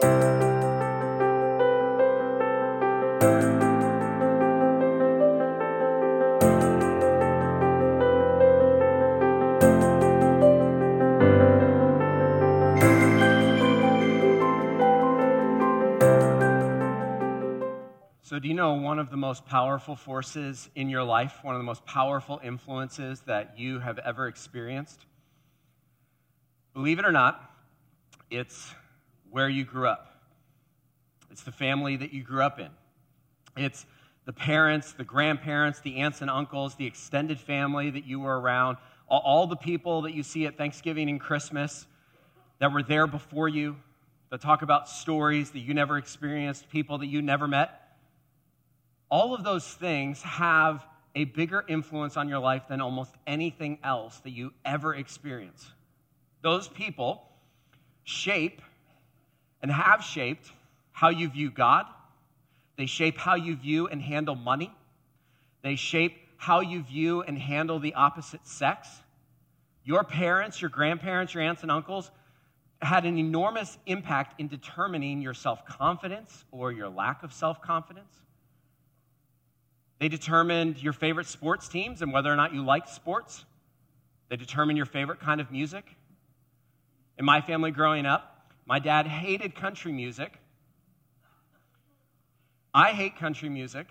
So, do you know one of the most powerful forces in your life, one of the most powerful influences that you have ever experienced? Believe it or not, it's where you grew up. It's the family that you grew up in. It's the parents, the grandparents, the aunts and uncles, the extended family that you were around, all, the people that you see at Thanksgiving and Christmas that were there before you, that talk about stories that you never experienced, people that you never met all of those things have a bigger influence on your life than almost anything else that you ever experience. Those people shape and have shaped how you view God. They shape how you view and handle money. They shape how you view and handle the opposite sex. Your parents, your grandparents, your aunts and uncles had an enormous impact in determining your self confidence or your lack of self confidence. They determined your favorite sports teams and whether or not you liked sports. They determined your favorite kind of music. In my family growing up, my dad hated country music. I hate country music.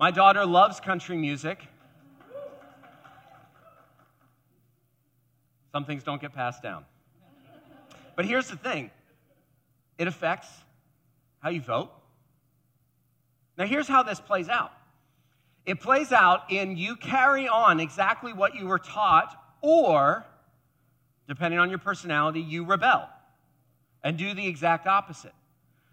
My daughter loves country music. Some things don't get passed down. But here's the thing it affects how you vote, now, here's how this plays out it plays out in you carry on exactly what you were taught, or, depending on your personality, you rebel and do the exact opposite.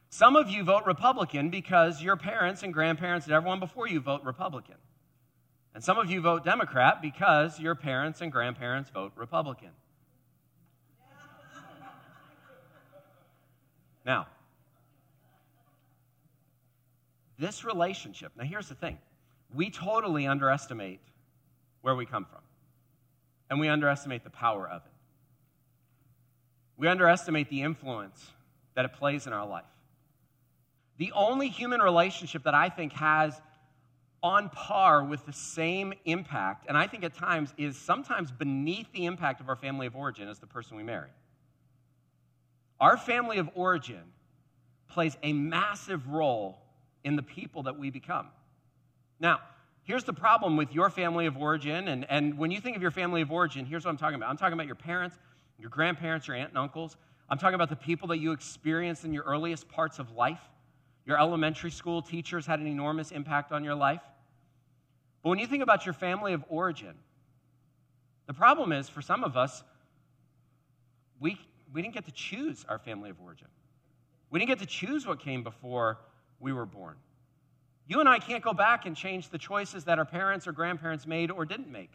Some of you vote Republican because your parents and grandparents and everyone before you vote Republican. And some of you vote Democrat because your parents and grandparents vote Republican. Now, this relationship, now here's the thing we totally underestimate where we come from, and we underestimate the power of it. We underestimate the influence that it plays in our life. The only human relationship that I think has on par with the same impact, and I think at times is sometimes beneath the impact of our family of origin, is the person we marry. Our family of origin plays a massive role in the people that we become. Now, here's the problem with your family of origin. And, and when you think of your family of origin, here's what I'm talking about I'm talking about your parents, your grandparents, your aunt and uncles. I'm talking about the people that you experienced in your earliest parts of life. Your elementary school teachers had an enormous impact on your life. But when you think about your family of origin, the problem is for some of us, we, we didn't get to choose our family of origin. We didn't get to choose what came before we were born. You and I can't go back and change the choices that our parents or grandparents made or didn't make.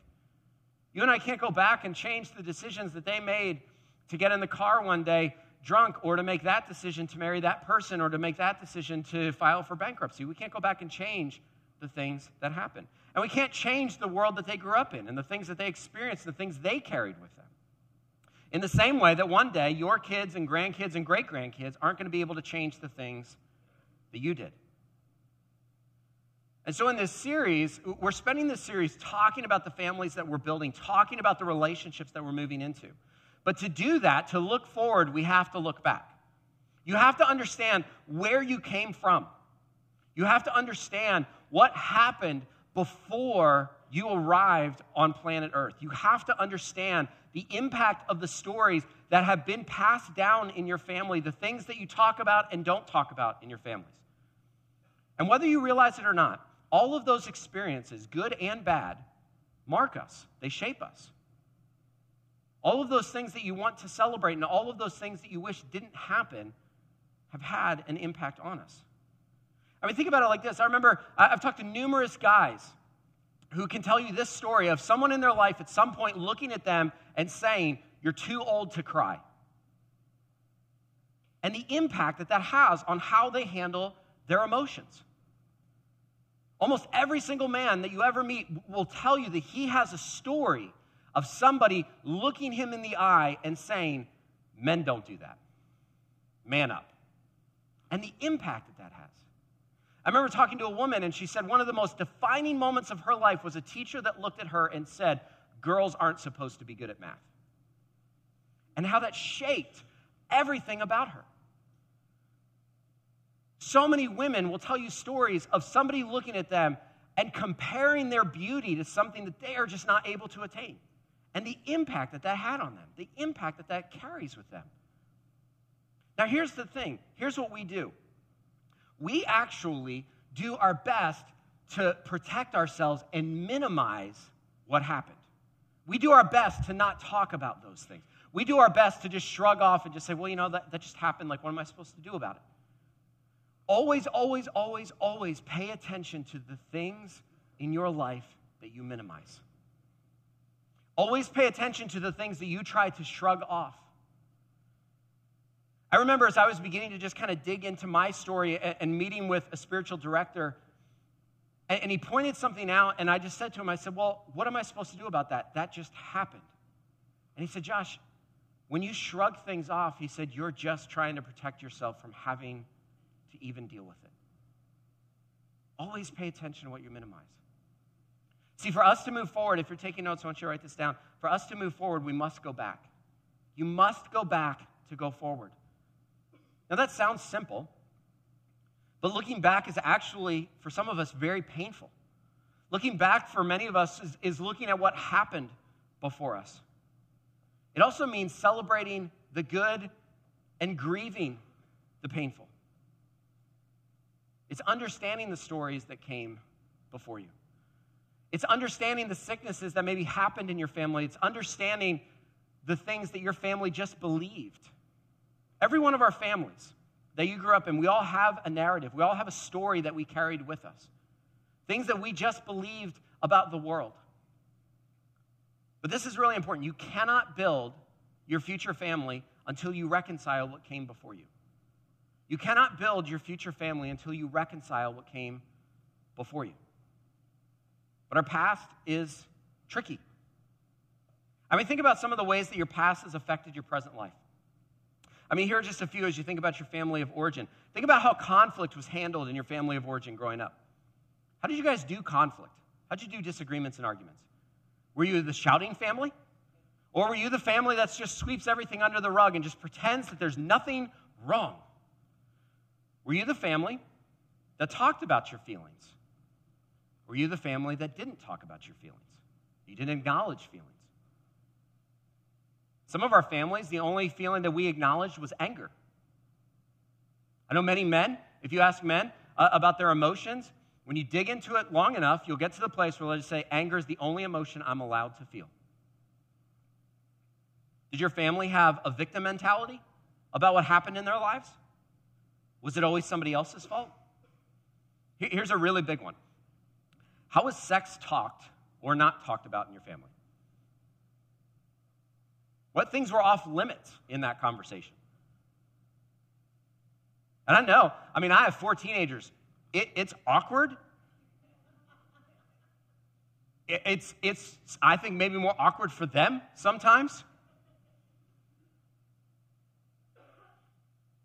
You and I can't go back and change the decisions that they made to get in the car one day drunk or to make that decision to marry that person or to make that decision to file for bankruptcy. We can't go back and change the things that happen. And we can't change the world that they grew up in and the things that they experienced, and the things they carried with them. In the same way that one day your kids and grandkids and great grandkids aren't going to be able to change the things that you did. And so, in this series, we're spending this series talking about the families that we're building, talking about the relationships that we're moving into. But to do that, to look forward, we have to look back. You have to understand where you came from. You have to understand what happened before you arrived on planet Earth. You have to understand the impact of the stories that have been passed down in your family, the things that you talk about and don't talk about in your families. And whether you realize it or not, all of those experiences, good and bad, mark us, they shape us. All of those things that you want to celebrate and all of those things that you wish didn't happen have had an impact on us. I mean, think about it like this. I remember I've talked to numerous guys who can tell you this story of someone in their life at some point looking at them and saying, You're too old to cry. And the impact that that has on how they handle their emotions. Almost every single man that you ever meet will tell you that he has a story of somebody looking him in the eye and saying, Men don't do that. man up. And the impact that that has. I remember talking to a woman, and she said one of the most defining moments of her life was a teacher that looked at her and said, Girls aren't supposed to be good at math. And how that shaped everything about her. So many women will tell you stories of somebody looking at them and comparing their beauty to something that they are just not able to attain. And the impact that that had on them, the impact that that carries with them. Now, here's the thing here's what we do we actually do our best to protect ourselves and minimize what happened. We do our best to not talk about those things. We do our best to just shrug off and just say, well, you know, that, that just happened. Like, what am I supposed to do about it? Always, always, always, always pay attention to the things in your life that you minimize. Always pay attention to the things that you try to shrug off. I remember as I was beginning to just kind of dig into my story and meeting with a spiritual director, and he pointed something out, and I just said to him, I said, Well, what am I supposed to do about that? That just happened. And he said, Josh, when you shrug things off, he said, You're just trying to protect yourself from having to even deal with it. Always pay attention to what you minimize. See, for us to move forward, if you're taking notes, I want you to write this down. For us to move forward, we must go back. You must go back to go forward. Now, that sounds simple, but looking back is actually, for some of us, very painful. Looking back for many of us is, is looking at what happened before us. It also means celebrating the good and grieving the painful. It's understanding the stories that came before you. It's understanding the sicknesses that maybe happened in your family. It's understanding the things that your family just believed. Every one of our families that you grew up in, we all have a narrative. We all have a story that we carried with us. Things that we just believed about the world. But this is really important. You cannot build your future family until you reconcile what came before you. You cannot build your future family until you reconcile what came before you. But our past is tricky. I mean, think about some of the ways that your past has affected your present life. I mean, here are just a few as you think about your family of origin. Think about how conflict was handled in your family of origin growing up. How did you guys do conflict? How did you do disagreements and arguments? Were you the shouting family? Or were you the family that just sweeps everything under the rug and just pretends that there's nothing wrong? Were you the family that talked about your feelings? Were you the family that didn't talk about your feelings? You didn't acknowledge feelings. Some of our families, the only feeling that we acknowledged was anger. I know many men, if you ask men uh, about their emotions, when you dig into it long enough, you'll get to the place where just say, anger is the only emotion I'm allowed to feel. Did your family have a victim mentality about what happened in their lives? Was it always somebody else's fault? Here's a really big one How was sex talked or not talked about in your family? What things were off limits in that conversation? And I know, I mean, I have four teenagers. It, it's awkward. It, it's, it's, I think, maybe more awkward for them sometimes.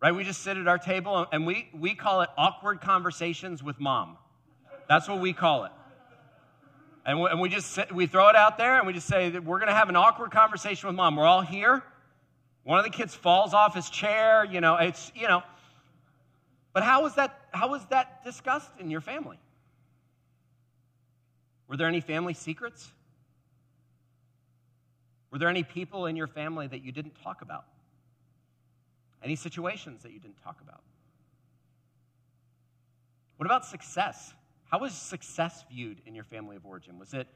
Right? We just sit at our table and we, we call it awkward conversations with mom. That's what we call it. And we, and we just sit, we throw it out there and we just say that we're going to have an awkward conversation with mom. We're all here. One of the kids falls off his chair, you know, it's, you know. But how was that, how was that discussed in your family? Were there any family secrets? Were there any people in your family that you didn't talk about? Any situations that you didn't talk about? What about success? How was success viewed in your family of origin? Was it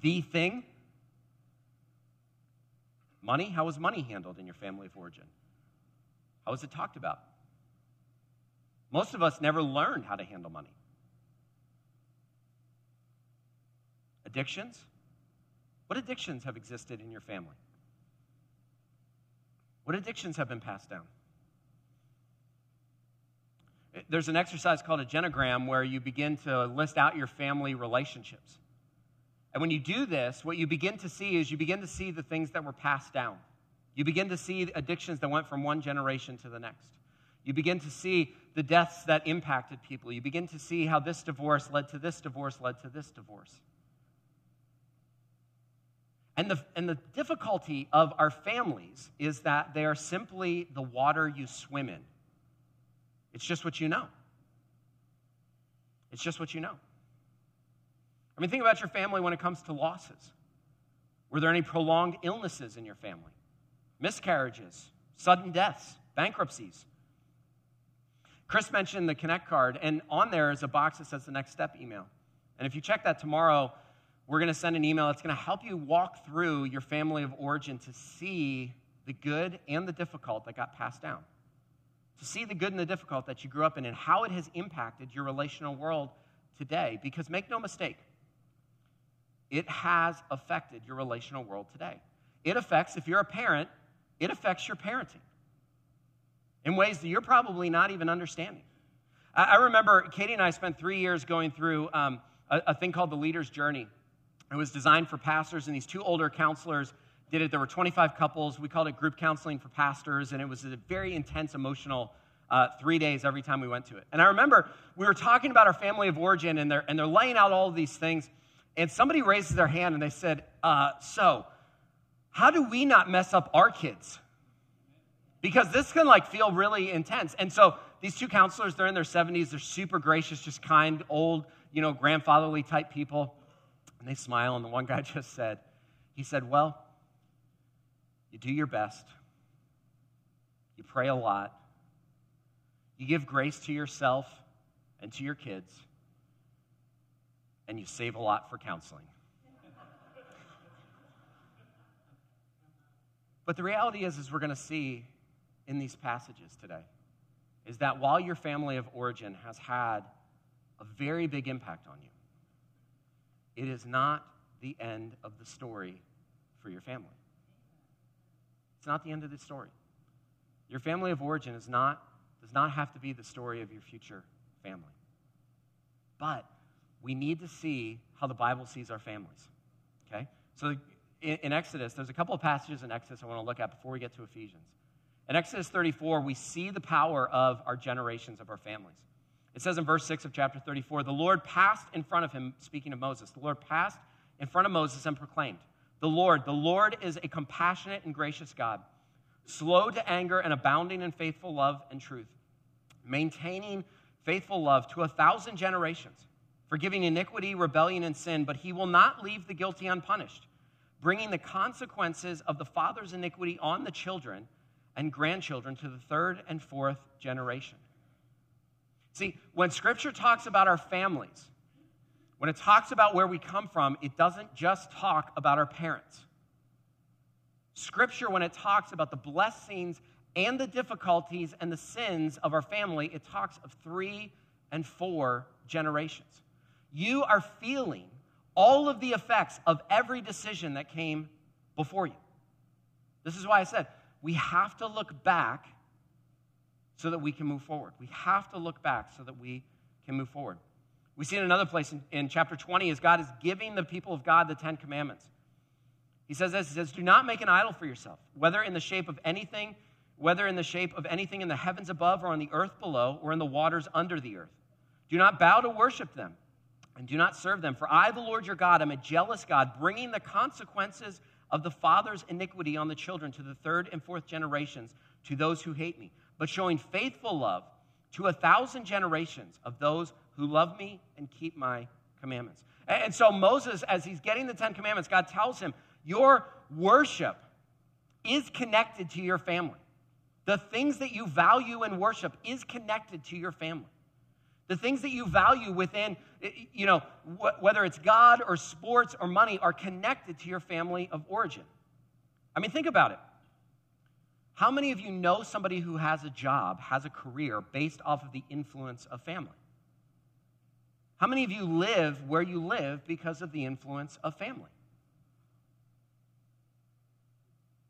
the thing? Money? How was money handled in your family of origin? How was it talked about? Most of us never learned how to handle money. Addictions? What addictions have existed in your family? What addictions have been passed down? There's an exercise called a genogram where you begin to list out your family relationships. And when you do this, what you begin to see is you begin to see the things that were passed down. You begin to see addictions that went from one generation to the next. You begin to see the deaths that impacted people. You begin to see how this divorce led to this divorce, led to this divorce. And the, and the difficulty of our families is that they are simply the water you swim in. It's just what you know. It's just what you know. I mean, think about your family when it comes to losses. Were there any prolonged illnesses in your family? Miscarriages, sudden deaths, bankruptcies? Chris mentioned the Connect card, and on there is a box that says the next step email. And if you check that tomorrow, we're going to send an email that's going to help you walk through your family of origin to see the good and the difficult that got passed down. To see the good and the difficult that you grew up in and how it has impacted your relational world today. Because make no mistake, it has affected your relational world today. It affects, if you're a parent, it affects your parenting in ways that you're probably not even understanding. I, remember Katie and I spent three years going through um, a, a thing called the Leader's Journey. It was designed for pastors, and these two older counselors did it. There were 25 couples. We called it group counseling for pastors, and it was a very intense, emotional uh, three days every time we went to it. And I remember we were talking about our family of origin, and they're, and they're laying out all these things, and somebody raises their hand and they said, uh, So, how do we not mess up our kids? because this can like feel really intense. And so these two counselors, they're in their 70s, they're super gracious, just kind, old, you know, grandfatherly type people. And they smile, and the one guy just said, he said, Well, you do your best, you pray a lot, you give grace to yourself and to your kids, and you save a lot for counseling. but the reality is, is we're going to see in these passages today is that while your family of origin has had a very big impact on you, it is not the end of the story for your family. It's not the end of the story. Your family of origin is not, does not have to be the story of your future family. But we need to see how the Bible sees our families. Okay? So in, in Exodus, there's a couple of passages in Exodus I want to look at before we get to Ephesians. In Exodus 34, we see the power of our generations, of our families. It says in verse 6 of chapter 34 the Lord passed in front of him, speaking of Moses, the Lord passed in front of Moses and proclaimed, The Lord, the Lord is a compassionate and gracious God, slow to anger and abounding in faithful love and truth, maintaining faithful love to a thousand generations, forgiving iniquity, rebellion, and sin, but he will not leave the guilty unpunished, bringing the consequences of the father's iniquity on the children and grandchildren to the third and fourth generation. See, when scripture talks about our families, when it talks about where we come from, it doesn't just talk about our parents. Scripture, when it talks about the blessings and the difficulties and the sins of our family, it talks of three and four generations. You are feeling all of the effects of every decision that came before you. This is why I said we have to look back so that we can move forward. We have to look back so that we can move forward. We see in another place in, in, chapter 20 as God is giving the people of God the Ten Commandments. He says this He says, Do not make an idol for yourself, whether in the shape of anything, whether in the shape of anything in the heavens above or on the earth below or in the waters under the earth. Do not bow to worship them and do not serve them. For I, the Lord your God, am a jealous God, bringing the consequences of the father's iniquity on the children to the third and fourth generations to those who hate me, but showing faithful love to a thousand generations of those who love me and keep my commandments. And so Moses, as he's getting the Ten Commandments, God tells him, Your worship is connected to your family. The things that you value and worship is connected to your family. The things that you value within, you know, whether it's God or sports or money, are connected to your family of origin. I mean, think about it. How many of you know somebody who has a job, has a career based off of the influence of family? How many of you live where you live because of the influence of family?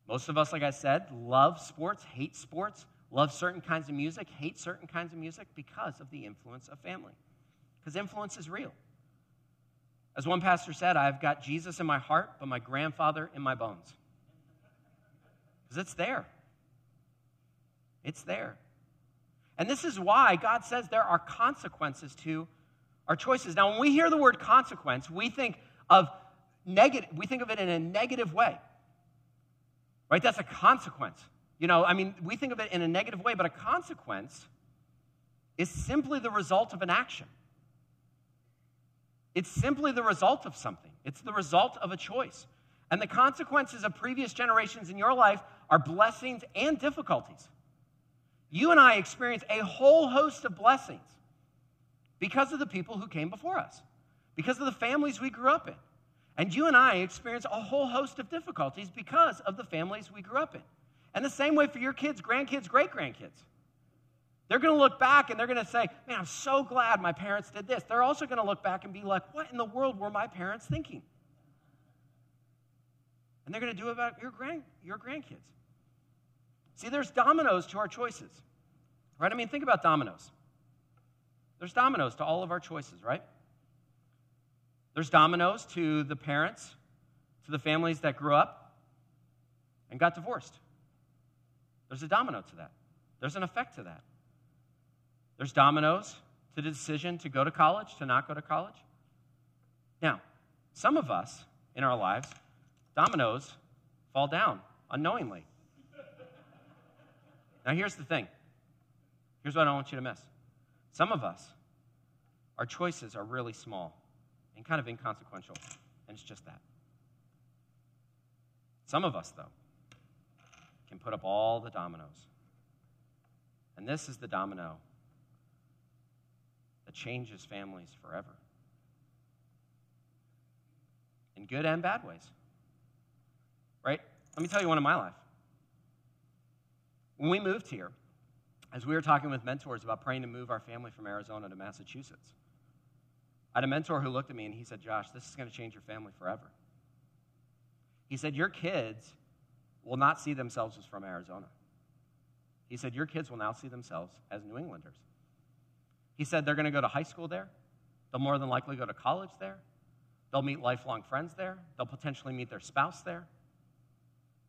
Most of us, like I said, love sports, hate sports, love certain kinds of music, hate certain kinds of music because of the influence of family. Because influence is real. As one pastor said, I've got Jesus in my heart, but my grandfather in my bones. Because it's there. It's there. And this is why God says there are consequences to our choices. Now, when we hear the word consequence, we think of negative, we think of it in a negative way. Right? That's a consequence. You know, I mean, we think of it in a negative way, but a consequence is simply the result of an action. It's simply the result of something, it's the result of a choice. And the consequences of previous generations in your life are blessings and difficulties. You and I experience a whole host of blessings because of the people who came before us, because of the families we grew up in. And you and I experience a whole host of difficulties because of the families we grew up in. And the same way for your kids, grandkids, great grandkids. They're going to look back and they're going to say, Man, I'm so glad my parents did this. They're also going to look back and be like, What in the world were my parents thinking? And they're going to do about your, grand, your grandkids. See, there's dominoes to our choices, right? I mean, think about dominoes. There's dominoes to all of our choices, right? There's dominoes to the parents, to the families that grew up and got divorced. There's a domino to that. There's an effect to that. There's dominoes to the decision to go to college, to not go to college. Now, some of us in our lives, dominoes fall down unknowingly. Now, here's the thing. Here's what I don't want you to miss. Some of us, our choices are really small and kind of inconsequential, and it's just that. Some of us, though, can put up all the dominoes. And this is the domino that changes families forever in good and bad ways. Right? Let me tell you one in my life. When we moved here, as we were talking with mentors about praying to move our family from Arizona to Massachusetts, I had a mentor who looked at me and he said, Josh, this is going to change your family forever. He said, Your kids will not see themselves as from Arizona. He said, Your kids will now see themselves as New Englanders. He said, They're going to go to high school there. They'll more than likely go to college there. They'll meet lifelong friends there. They'll potentially meet their spouse there.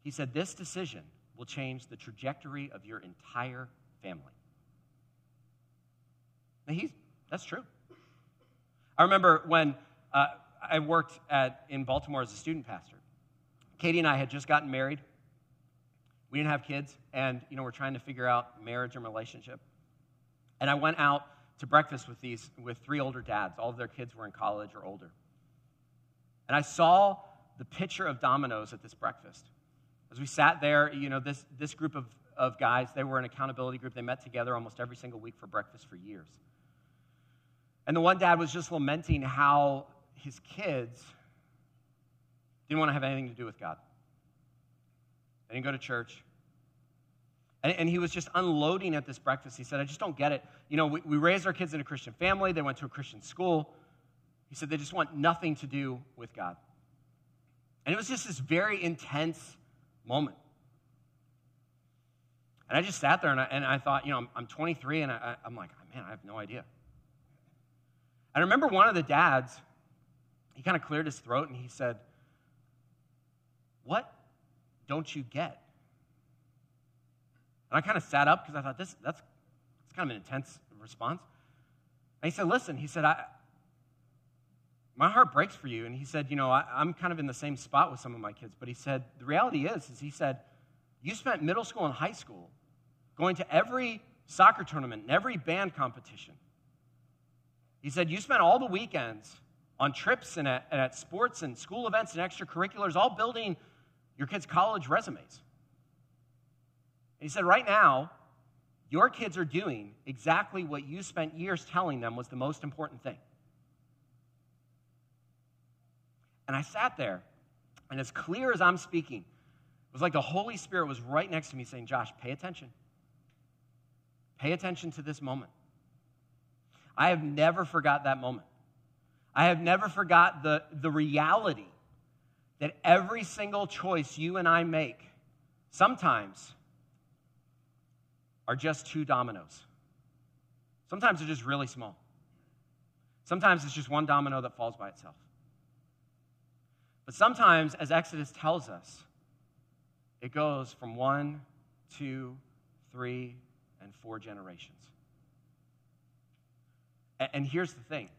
He said, This decision will change the trajectory of your entire family. Now, he's, that's true. I remember when uh, I worked at, in Baltimore as a student pastor. Katie and I had just gotten married. We didn't have kids, and you know we're trying to figure out marriage and relationship. And I went out to breakfast with these with three older dads. All of their kids were in college or older. And I saw the picture of dominoes at this breakfast. As we sat there, you know, this, this group of, of guys, they were an accountability group. They met together almost every single week for breakfast for years. And the one dad was just lamenting how his kids didn't want to have anything to do with God. They didn't go to church. And, and, he was just unloading at this breakfast. He said, I just don't get it. You know, we, we raised our kids in a Christian family, they went to a Christian school. He said, they just want nothing to do with God. And it was just this very intense moment. And I just sat there and I, and I thought, you know, I'm, I'm 23 and I, I'm like, man, I have no idea. I remember one of the dads, he kind of cleared his throat and he said, What don't you get? And I kind of sat up because I thought, this, that's, that's kind of an intense response. And he said, Listen, he said, I, my heart breaks for you. And he said, you know, I, am kind of in the same spot with some of my kids. But he said, the reality is, is he said, you spent middle school and high school going to every soccer tournament and every band competition. He said, you spent all the weekends on trips and at, and at sports and school events and extracurriculars, all building your kids' college resumes. And he said, right now, your kids are doing exactly what you spent years telling them was the most important thing. And I sat there, and as clear as I'm speaking, it was like the Holy Spirit was right next to me saying, Josh, pay attention. Pay attention to this moment. I have never forgot that moment. I have never forgot the, the reality that every single choice you and I make sometimes are just two dominoes. Sometimes they're just really small. Sometimes it's just one domino that falls by itself. But sometimes, as Exodus tells us, it goes from one, two, three, and four generations. And here's the thing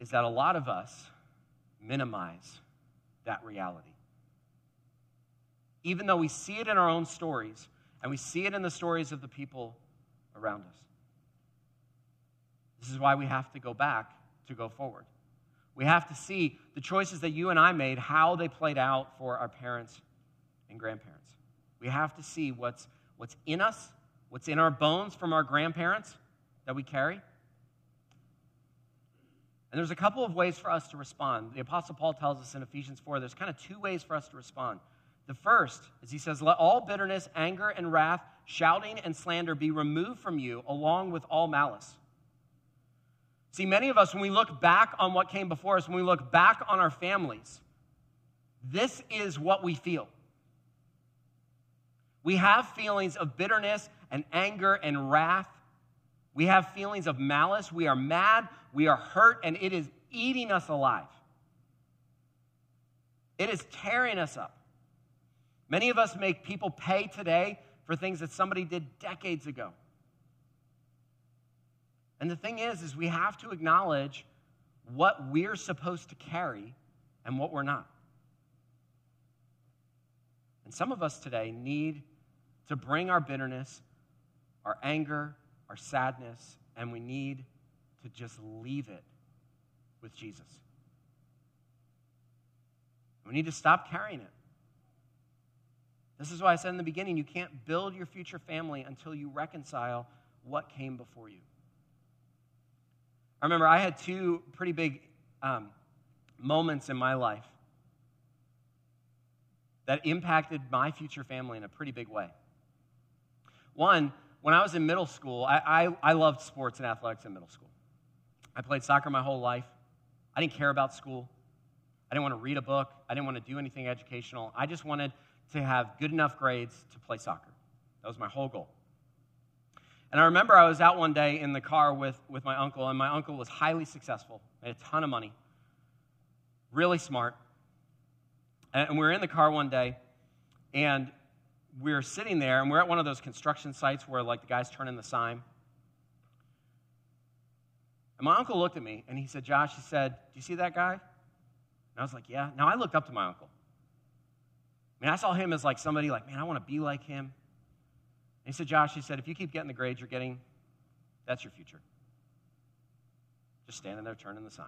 is that a lot of us minimize that reality. Even though we see it in our own stories and we see it in the stories of the people around us. This is why we have to go back to go forward. We have to see the choices that you and I made, how they played out for our parents and grandparents. We have to see what's, what's in us, what's in our bones from our grandparents that we carry. And there's a couple of ways for us to respond. The Apostle Paul tells us in Ephesians 4 there's kind of two ways for us to respond. The first is he says, Let all bitterness, anger, and wrath, shouting, and slander be removed from you, along with all malice. See, many of us, when we look back on what came before us, when we look back on our families, this is what we feel. We have feelings of bitterness and anger and wrath. We have feelings of malice. We are mad. We are hurt, and it is eating us alive. It is tearing us up. Many of us make people pay today for things that somebody did decades ago. And the thing is is we have to acknowledge what we're supposed to carry and what we're not. And some of us today need to bring our bitterness, our anger, our sadness, and we need to just leave it with Jesus. We need to stop carrying it. This is why I said in the beginning you can't build your future family until you reconcile what came before you. I remember I had two pretty big um, moments in my life that impacted my future family in a pretty big way. One, when I was in middle school, I, I, I loved sports and athletics in middle school. I played soccer my whole life. I didn't care about school. I didn't want to read a book. I didn't want to do anything educational. I just wanted to have good enough grades to play soccer. That was my whole goal. And I remember I was out one day in the car with, with my uncle, and my uncle was highly successful, made a ton of money, really smart. And we were in the car one day, and we were sitting there, and we're at one of those construction sites where, like, the guys turn in the sign. And my uncle looked at me, and he said, Josh, he said, Do you see that guy? And I was like, Yeah. Now I looked up to my uncle. I mean, I saw him as like somebody like, man, I want to be like him. He said, Josh, he said, if you keep getting the grades you're getting, that's your future. Just standing there turning the sign.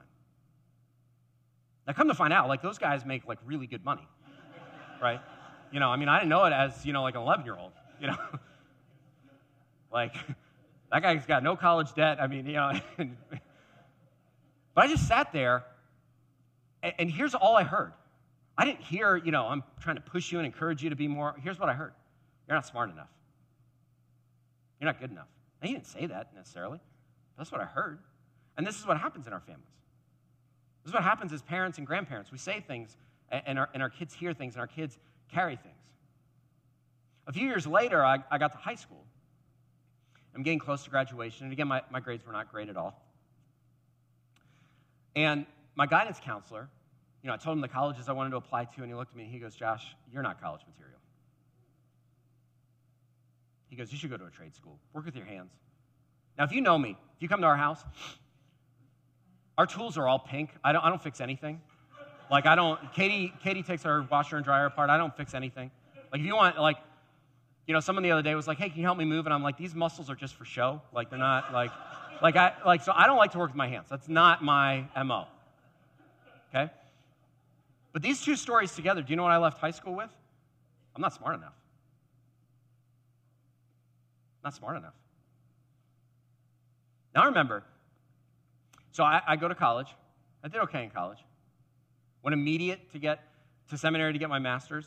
Now, come to find out, like those guys make like really good money, right? You know, I mean, I didn't know it as, you know, like an 11 year old, you know? like, that guy's got no college debt. I mean, you know, but I just sat there, and, and here's all I heard I didn't hear, you know, I'm trying to push you and encourage you to be more. Here's what I heard You're not smart enough. You're not good enough. Now, he didn't say that necessarily. That's what I heard. And this is what happens in our families. This is what happens as parents and grandparents. We say things, and our, and our kids hear things, and our kids carry things. A few years later, I, I got to high school. I'm getting close to graduation. And again, my, my grades were not great at all. And my guidance counselor you know, I told him the colleges I wanted to apply to, and he looked at me and he goes, Josh, you're not college material. He goes, You should go to a trade school. Work with your hands. Now, if you know me, if you come to our house, our tools are all pink. I don't, I don't fix anything. Like, I don't, Katie, Katie takes our washer and dryer apart. I don't fix anything. Like, if you want, like, you know, someone the other day was like, hey, can you help me move? And I'm like, these muscles are just for show. Like, they're not, like, like, I, like, so I don't like to work with my hands. That's not my MO. Okay? But these two stories together, do you know what I left high school with? I'm not smart enough. Not smart enough. Now remember, so I, I go to college. I did okay in college. Went immediate to get to seminary to get my master's.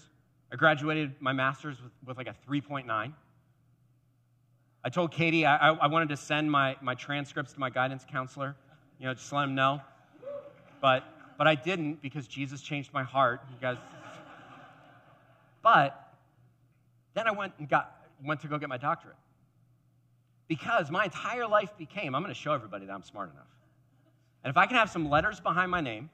I graduated my master's with, with like a 3.9. I told Katie I, I, wanted to send my, my transcripts to my guidance counselor, you know, just let him know. But but I didn't because Jesus changed my heart. You guys. But then I went and got went to go get my doctorate. Because my entire life became, I'm going to show everybody that I'm smart enough. And if I can have some letters behind my name,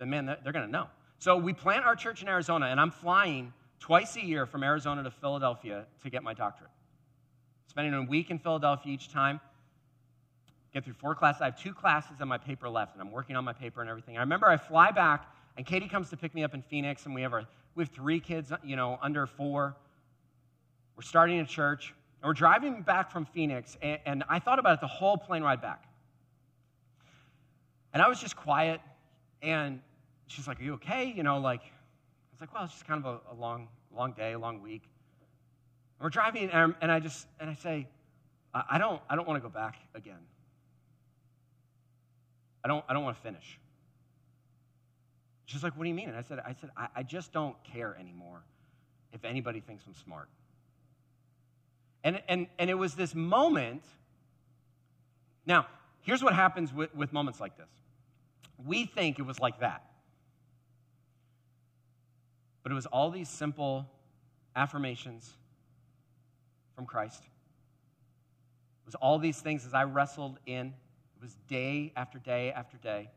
then man, they're going to know. So we plant our church in Arizona, and I'm flying twice a year from Arizona to Philadelphia to get my doctorate. Spending a week in Philadelphia each time. get through four classes. I have two classes and my paper left, and I'm working on my paper and everything. I remember I fly back, and Katie comes to pick me up in Phoenix, and we have our we have three kids, you know, under four. We're starting a church, and we're driving back from Phoenix, and, and I thought about it the whole plane ride back. And I was just quiet, and she's like, Are you okay? You know, like, I was like, Well, it's just kind of a, a long, long day, a long week. And we're driving, and, and I just, and I say, I, I don't, I don't want to go back again. I don't, I don't want to finish. She's like, What do you mean? And I said, I, said, I, I just don't care anymore if anybody thinks I'm smart. And, and, and it was this moment. Now, here's what happens with, with moments like this we think it was like that. But it was all these simple affirmations from Christ. It was all these things as I wrestled in. It was day after day after day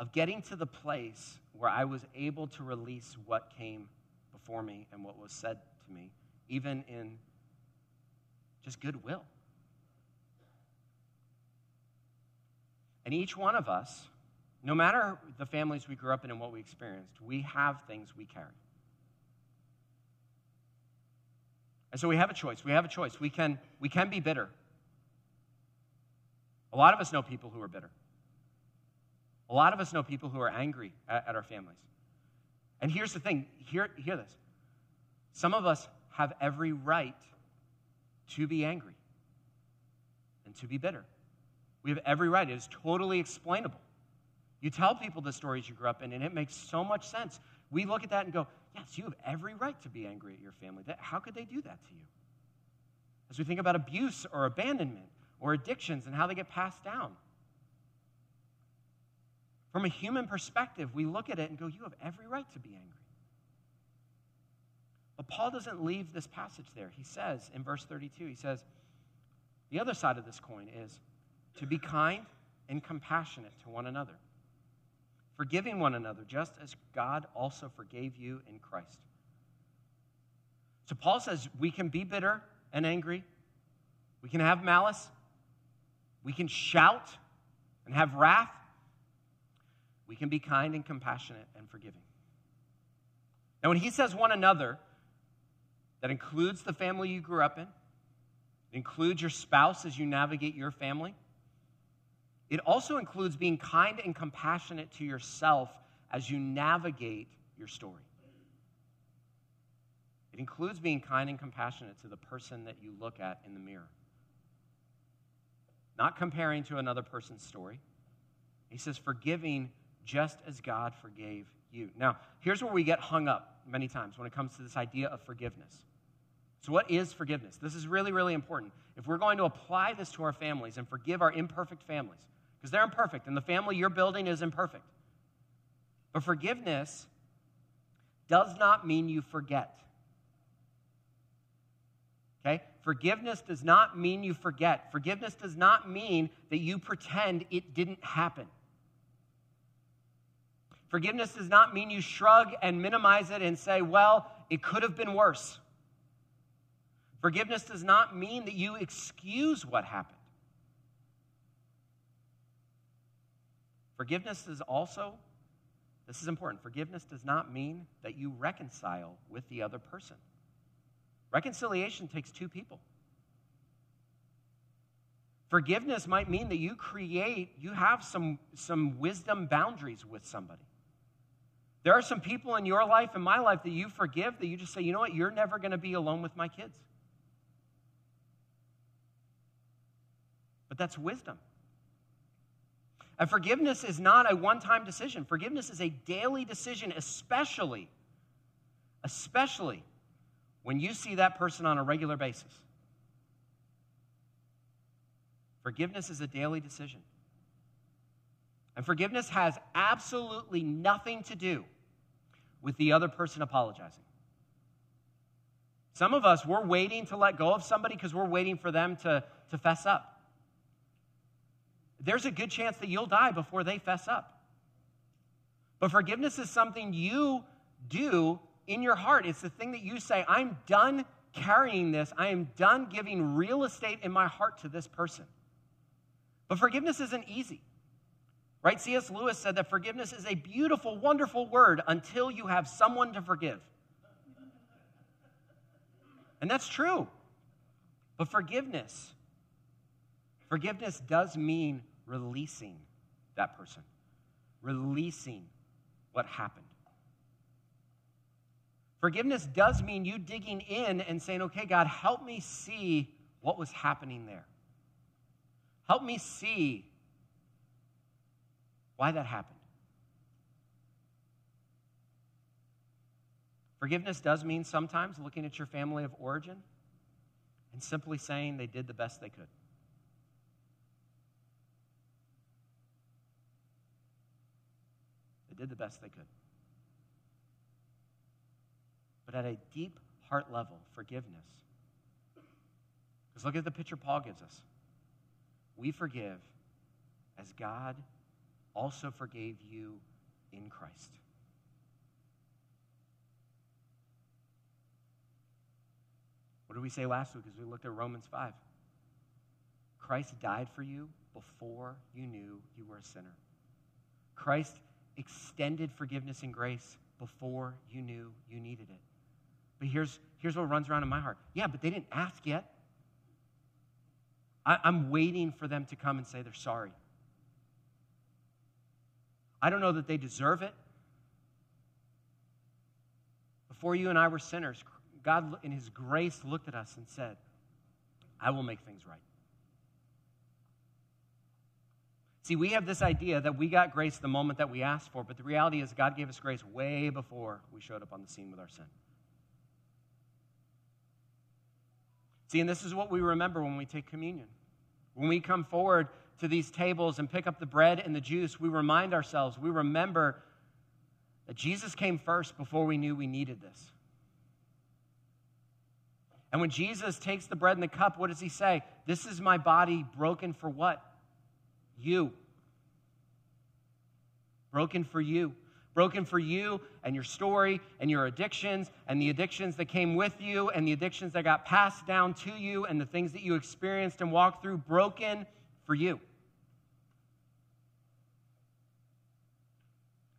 of getting to the place where I was able to release what came before me and what was said to me, even in just goodwill. And each one of us, no matter the families we grew up in and what we experienced, we have things we carry. And so we have a choice. We have a choice. We can, we can be bitter. A lot of us know people who are bitter. A lot of us know people who are angry at, at our families. And here's the thing hear, hear this. Some of us have every right to be angry and to be bitter. We have every right. It is totally explainable. You tell people the stories you grew up in, and it makes so much sense. We look at that and go, yes, you have every right to be angry at your family. How could they do that to you? As we think about abuse or abandonment or addictions and how they get passed down. From a human perspective, we look at it and go, You have every right to be angry. But Paul doesn't leave this passage there. He says in verse 32, he says, The other side of this coin is to be kind and compassionate to one another, forgiving one another, just as God also forgave you in Christ. So Paul says we can be bitter and angry, we can have malice, we can shout and have wrath, we can be kind and compassionate and forgiving. Now, when he says one another, that includes the family you grew up in, it includes your spouse as you navigate your family. It also includes being kind and compassionate to yourself as you navigate your story. It includes being kind and compassionate to the person that you look at in the mirror. Not comparing to another person's story. He says, forgiving just as God forgave you. Now, here's where we get hung up many times when it comes to this idea of forgiveness. So, what is forgiveness? This is really, really important. If we're going to apply this to our families and forgive our imperfect families, because they're imperfect and the family you're building is imperfect. But forgiveness does not mean you forget. Okay? Forgiveness does not mean you forget. Forgiveness does not mean that you pretend it didn't happen. Forgiveness does not mean you shrug and minimize it and say, well, it could have been worse. Forgiveness does not mean that you excuse what happened. Forgiveness is also, this is important, forgiveness does not mean that you reconcile with the other person. Reconciliation takes two people. Forgiveness might mean that you create, you have some, some wisdom boundaries with somebody. There are some people in your life and my life that you forgive that you just say, you know what, you're never going to be alone with my kids. But that's wisdom. And forgiveness is not a one time decision, forgiveness is a daily decision, especially, especially when you see that person on a regular basis. Forgiveness is a daily decision. And forgiveness has absolutely nothing to do with the other person apologizing. Some of us, we're waiting to let go of somebody because we're waiting for them to, to fess up. There's a good chance that you'll die before they fess up. But forgiveness is something you do in your heart. It's the thing that you say, I'm done carrying this. I am done giving real estate in my heart to this person. But forgiveness isn't easy. Right? C.S. Lewis said that forgiveness is a beautiful, wonderful word until you have someone to forgive. And that's true. But forgiveness, forgiveness does mean releasing that person, releasing what happened. Forgiveness does mean you digging in and saying, okay, God, help me see what was happening there. Help me see why that happened. Forgiveness does mean sometimes looking at your family of origin and simply saying they did the best they could. They did the best they could. But at a deep heart level, forgiveness. Because look at the picture Paul gives us. We forgive as God also forgave you in Christ. What did we say last week as we looked at Romans 5? Christ died for you before you knew you were a sinner. Christ extended forgiveness and grace before you knew you needed it. But here's, here's what runs around in my heart. Yeah, but they didn't ask yet. I, I'm waiting for them to come and say they're sorry. I don't know that they deserve it. Before you and I were sinners, God, in His grace, looked at us and said, I will make things right. See, we have this idea that we got grace the moment that we asked for, but the reality is God gave us grace way before we showed up on the scene with our sin. See, and this is what we remember when we take communion. When we come forward to these tables and pick up the bread and the juice, we remind ourselves, we remember that Jesus came first before we knew we needed this. And when Jesus takes the bread and the cup, what does he say? This is my body broken for what? You. Broken for you. Broken for you and your story and your addictions and the addictions that came with you and the addictions that got passed down to you and the things that you experienced and walked through. Broken for you.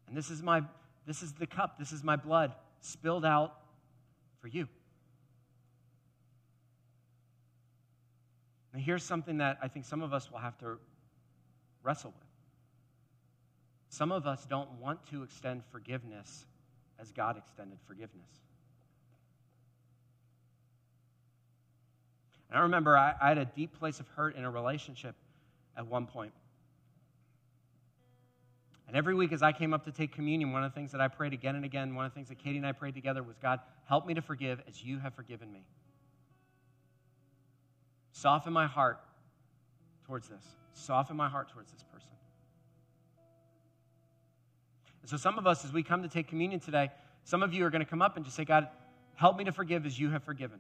And this is my this is the cup, this is my blood spilled out for you. Now here's something that I think some of us will have to wrestle with. Some of us don't want to extend forgiveness as God extended forgiveness. And I remember I, I had a deep place of hurt in a relationship at one point. And every week as I came up to take communion, one of the things that I prayed again and again, one of the things that Katie and I prayed together was God, help me to forgive as you have forgiven me. Soften my heart towards this. Soften my heart towards this person. And so, some of us, as we come to take communion today, some of you are going to come up and just say, God, help me to forgive as you have forgiven.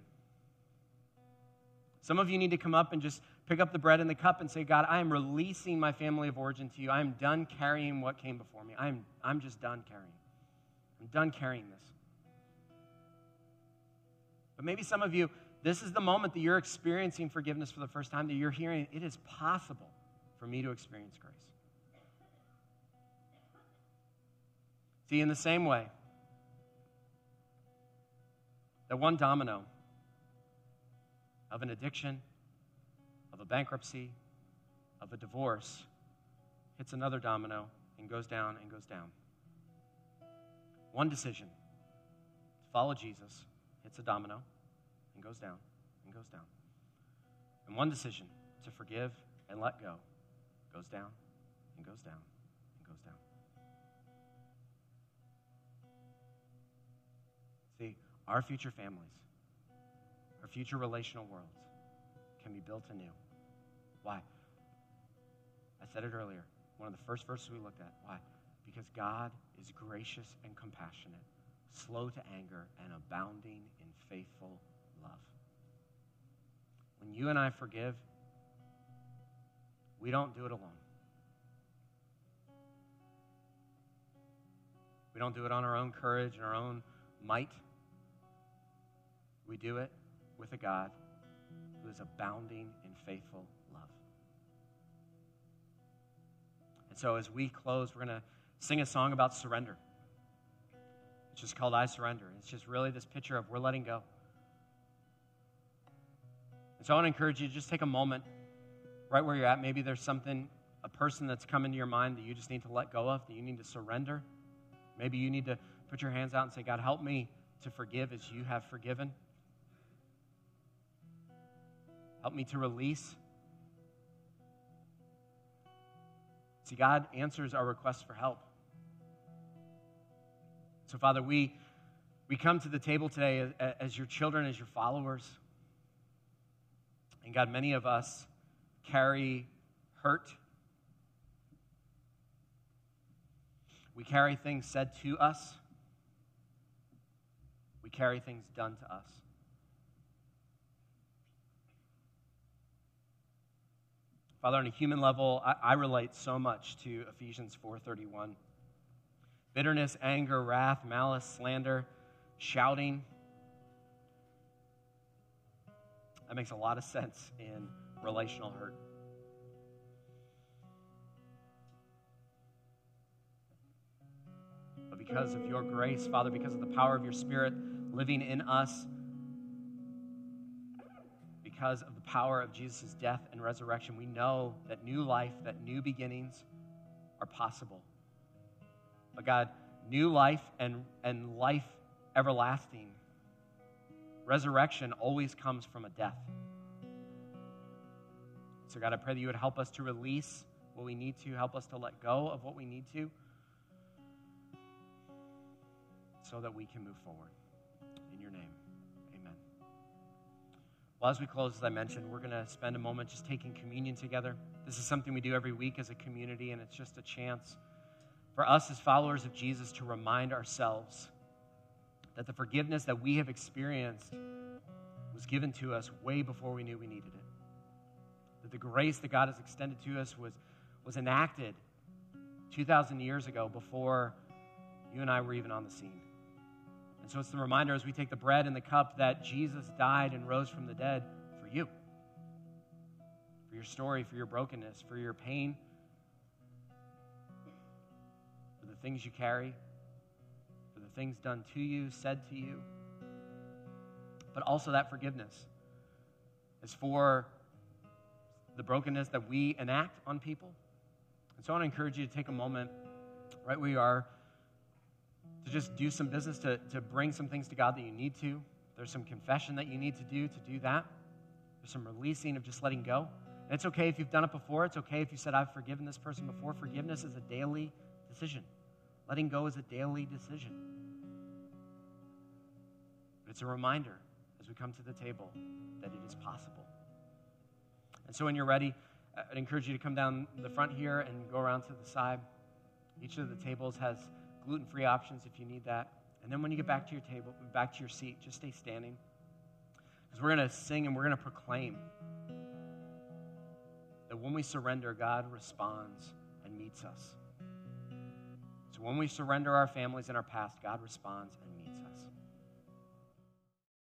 Some of you need to come up and just pick up the bread and the cup and say, God, I am releasing my family of origin to you. I am done carrying what came before me. I'm, I'm just done carrying. I'm done carrying this. But maybe some of you, this is the moment that you're experiencing forgiveness for the first time, that you're hearing it is possible for me to experience grace. See, in the same way, that one domino of an addiction, of a bankruptcy, of a divorce, hits another domino and goes down and goes down. One decision to follow Jesus hits a domino and goes down and goes down. And one decision to forgive and let go goes down and goes down and goes down. See, our future families our future relational worlds can be built anew. Why? I said it earlier. One of the first verses we looked at. Why? Because God is gracious and compassionate, slow to anger, and abounding in faithful love. When you and I forgive, we don't do it alone. We don't do it on our own courage and our own might. We do it with a God who is abounding in faithful so as we close, we're going to sing a song about surrender. It's just called I Surrender. It's just really this picture of we're letting go. And so I want to encourage you to just take a moment right where you're at. Maybe there's something, a person that's come into your mind that you just need to let go of, that you need to surrender. Maybe you need to put your hands out and say, God, help me to forgive as you have forgiven. Help me to release. See, God answers our requests for help. So, Father, we, we come to the table today as, as your children, as your followers. And God, many of us carry hurt. We carry things said to us. We carry things done to us. Father, on a human level, I, I relate so much to Ephesians 4:31. Bitterness, anger, wrath, malice, slander, shouting. That makes a lot of sense in relational hurt. But because of your grace, Father, because of the power of your Spirit living in us, because of the power of Jesus' death and resurrection, we know that new life, that new beginnings are possible. But God, new life and, and life everlasting, resurrection always comes from a death. So, God, I pray that you would help us to release what we need to, help us to let go of what we need to, so that we can move forward. Well, as we close, as I mentioned, we're going to spend a moment just taking communion together. This is something we do every week as a community, and it's just a chance for us as followers of Jesus to remind ourselves that the forgiveness that we have experienced was given to us way before we knew we needed it. That the grace that God has extended to us was, was enacted 2,000 years ago before you and I were even on the scene. And so it's the reminder as we take the bread and the cup that Jesus died and rose from the dead for you, for your story, for your brokenness, for your pain, for the things you carry, for the things done to you, said to you. But also that forgiveness is for the brokenness that we enact on people. And so I want to encourage you to take a moment right where you are to just do some business, to, to bring some things to God that you need to. There's some confession that you need to do to do that. There's some releasing of just letting go. And it's okay if you've done it before. It's okay if you said, I've forgiven this person before. Forgiveness is a daily decision. Letting go is a daily decision. But it's a reminder as we come to the table that it is possible. And so when you're ready, I'd encourage you to come down the front here and go around to the side. Each of the tables has gluten free options if you need that. And then when you get back to your table, back to your seat, just stay standing. Because we're going to sing and we're going to proclaim that when we surrender, God responds and meets us. So when we surrender our families and our past, God responds